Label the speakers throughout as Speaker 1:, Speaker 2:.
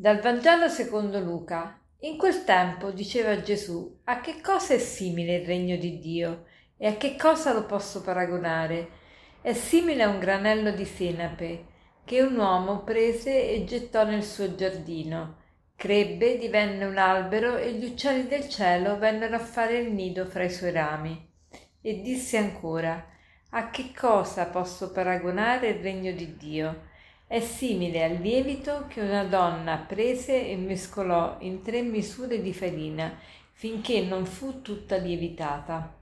Speaker 1: Dal Vangelo secondo Luca. In quel tempo diceva Gesù, a che cosa è simile il regno di Dio e a che cosa lo posso paragonare? È simile a un granello di senape che un uomo prese e gettò nel suo giardino. Crebbe, divenne un albero e gli uccelli del cielo vennero a fare il nido fra i suoi rami. E disse ancora, a che cosa posso paragonare il regno di Dio? È simile al lievito che una donna prese e mescolò in tre misure di farina finché non fu tutta lievitata.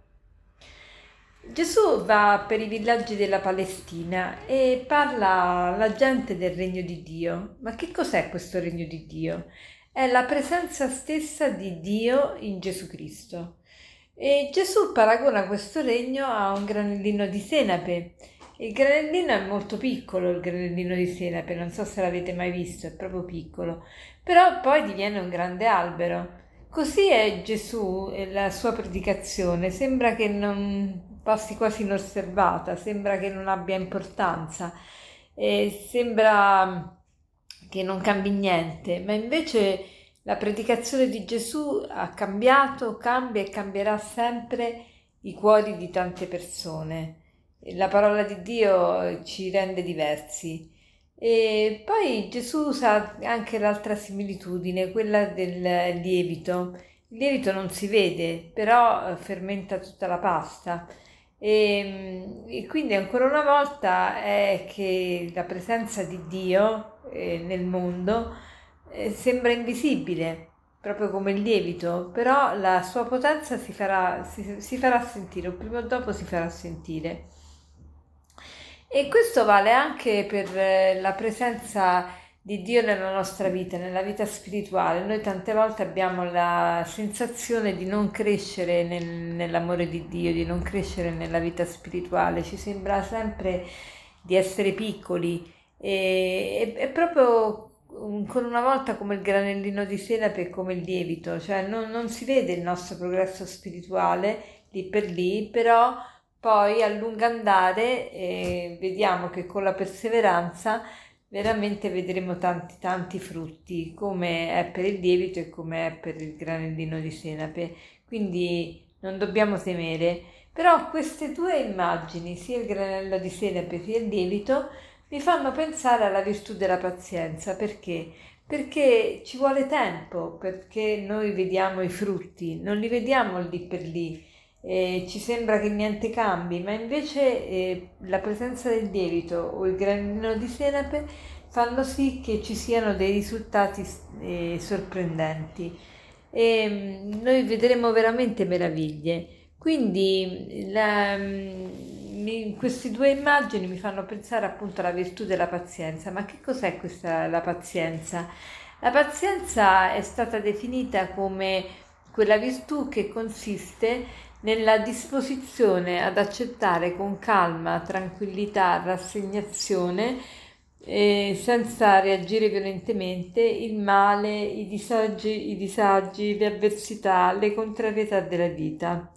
Speaker 1: Gesù va per i villaggi della Palestina e parla alla gente del regno di Dio. Ma che cos'è questo regno di Dio? È la presenza stessa di Dio in Gesù Cristo. E Gesù paragona questo regno a un granellino di senape il granellino è molto piccolo, il granellino di senape, non so se l'avete mai visto, è proprio piccolo, però poi diviene un grande albero. Così è Gesù e la sua predicazione, sembra che non passi quasi inosservata, sembra che non abbia importanza, sembra che non cambi niente, ma invece la predicazione di Gesù ha cambiato, cambia e cambierà sempre i cuori di tante persone la parola di Dio ci rende diversi. E poi Gesù usa anche l'altra similitudine, quella del lievito. Il lievito non si vede, però fermenta tutta la pasta. E, e quindi ancora una volta è che la presenza di Dio eh, nel mondo eh, sembra invisibile, proprio come il lievito, però la sua potenza si farà, si, si farà sentire, o prima o dopo si farà sentire. E questo vale anche per eh, la presenza di Dio nella nostra vita, nella vita spirituale. Noi tante volte abbiamo la sensazione di non crescere nel, nell'amore di Dio, di non crescere nella vita spirituale, ci sembra sempre di essere piccoli. E è proprio ancora una volta come il granellino di senape, come il lievito, cioè non, non si vede il nostro progresso spirituale lì per lì, però poi a lungo andare eh, vediamo che con la perseveranza veramente vedremo tanti tanti frutti come è per il lievito e come è per il granellino di senape. Quindi non dobbiamo temere. Però queste due immagini sia il granello di senape sia il lievito mi fanno pensare alla virtù della pazienza. Perché? Perché ci vuole tempo perché noi vediamo i frutti non li vediamo lì per lì eh, ci sembra che niente cambi, ma invece eh, la presenza del lievito o il granino di senape fanno sì che ci siano dei risultati eh, sorprendenti e noi vedremo veramente meraviglie. Quindi la, mi, queste due immagini mi fanno pensare appunto alla virtù della pazienza. Ma che cos'è questa la pazienza? La pazienza è stata definita come quella virtù che consiste nella disposizione ad accettare con calma, tranquillità, rassegnazione, eh, senza reagire violentemente, il male, i disagi, i disagi, le avversità, le contrarietà della vita.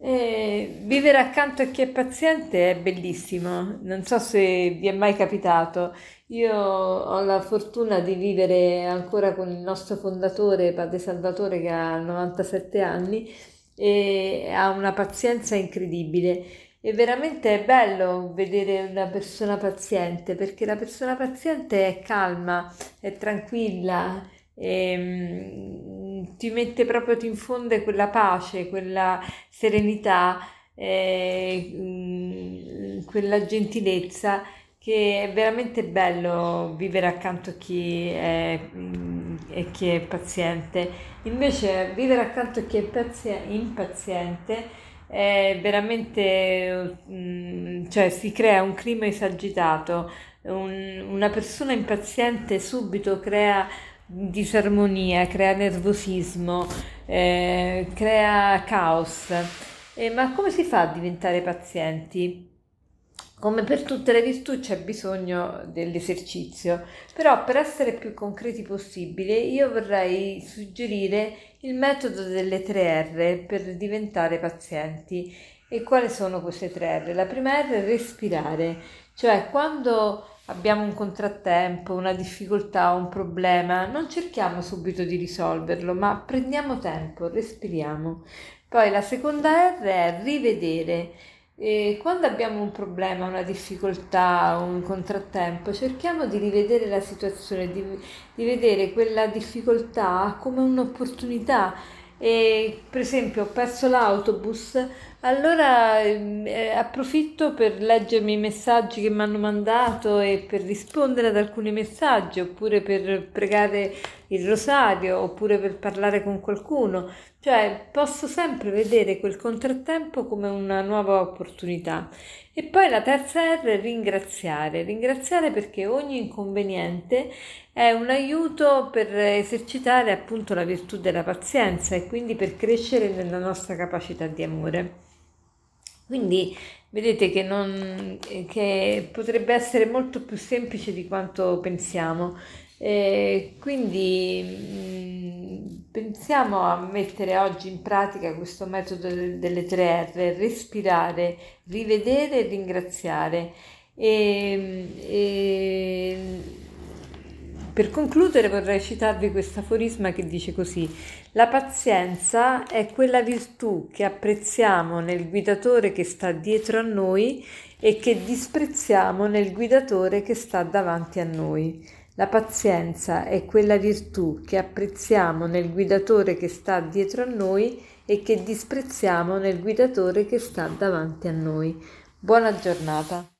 Speaker 1: E vivere accanto a chi è paziente è bellissimo, non so se vi è mai capitato. Io ho la fortuna di vivere ancora con il nostro fondatore, Padre Salvatore, che ha 97 anni e ha una pazienza incredibile. E veramente è bello vedere una persona paziente perché la persona paziente è calma, è tranquilla, e, um, ti mette proprio, ti infonde quella pace, quella serenità, eh, um, quella gentilezza che è veramente bello vivere accanto a chi è, mm, e chi è paziente. Invece vivere accanto a chi è pazi- impaziente è veramente, mm, cioè si crea un clima esagitato, un, una persona impaziente subito crea disarmonia, crea nervosismo, eh, crea caos. Eh, ma come si fa a diventare pazienti? Come per tutte le virtù c'è bisogno dell'esercizio, però per essere più concreti possibile io vorrei suggerire il metodo delle tre R per diventare pazienti. E quali sono queste tre R? La prima R è respirare, cioè quando abbiamo un contrattempo, una difficoltà, un problema, non cerchiamo subito di risolverlo, ma prendiamo tempo, respiriamo. Poi la seconda R è rivedere. E quando abbiamo un problema, una difficoltà, un contrattempo, cerchiamo di rivedere la situazione, di, di vedere quella difficoltà come un'opportunità. E, per esempio, ho perso l'autobus, allora eh, approfitto per leggermi i messaggi che mi hanno mandato e per rispondere ad alcuni messaggi, oppure per pregare il rosario, oppure per parlare con qualcuno. Cioè posso sempre vedere quel contrattempo come una nuova opportunità. E poi la terza R è ringraziare. Ringraziare perché ogni inconveniente è un aiuto per esercitare appunto la virtù della pazienza e quindi per crescere nella nostra capacità di amore. Quindi vedete che, non, che potrebbe essere molto più semplice di quanto pensiamo. Eh, quindi mh, pensiamo a mettere oggi in pratica questo metodo delle tre R, respirare, rivedere e ringraziare. E, e, per concludere vorrei citarvi questo aforisma che dice così, la pazienza è quella virtù che apprezziamo nel guidatore che sta dietro a noi e che disprezziamo nel guidatore che sta davanti a noi. La pazienza è quella virtù che apprezziamo nel guidatore che sta dietro a noi e che disprezziamo nel guidatore che sta davanti a noi. Buona giornata.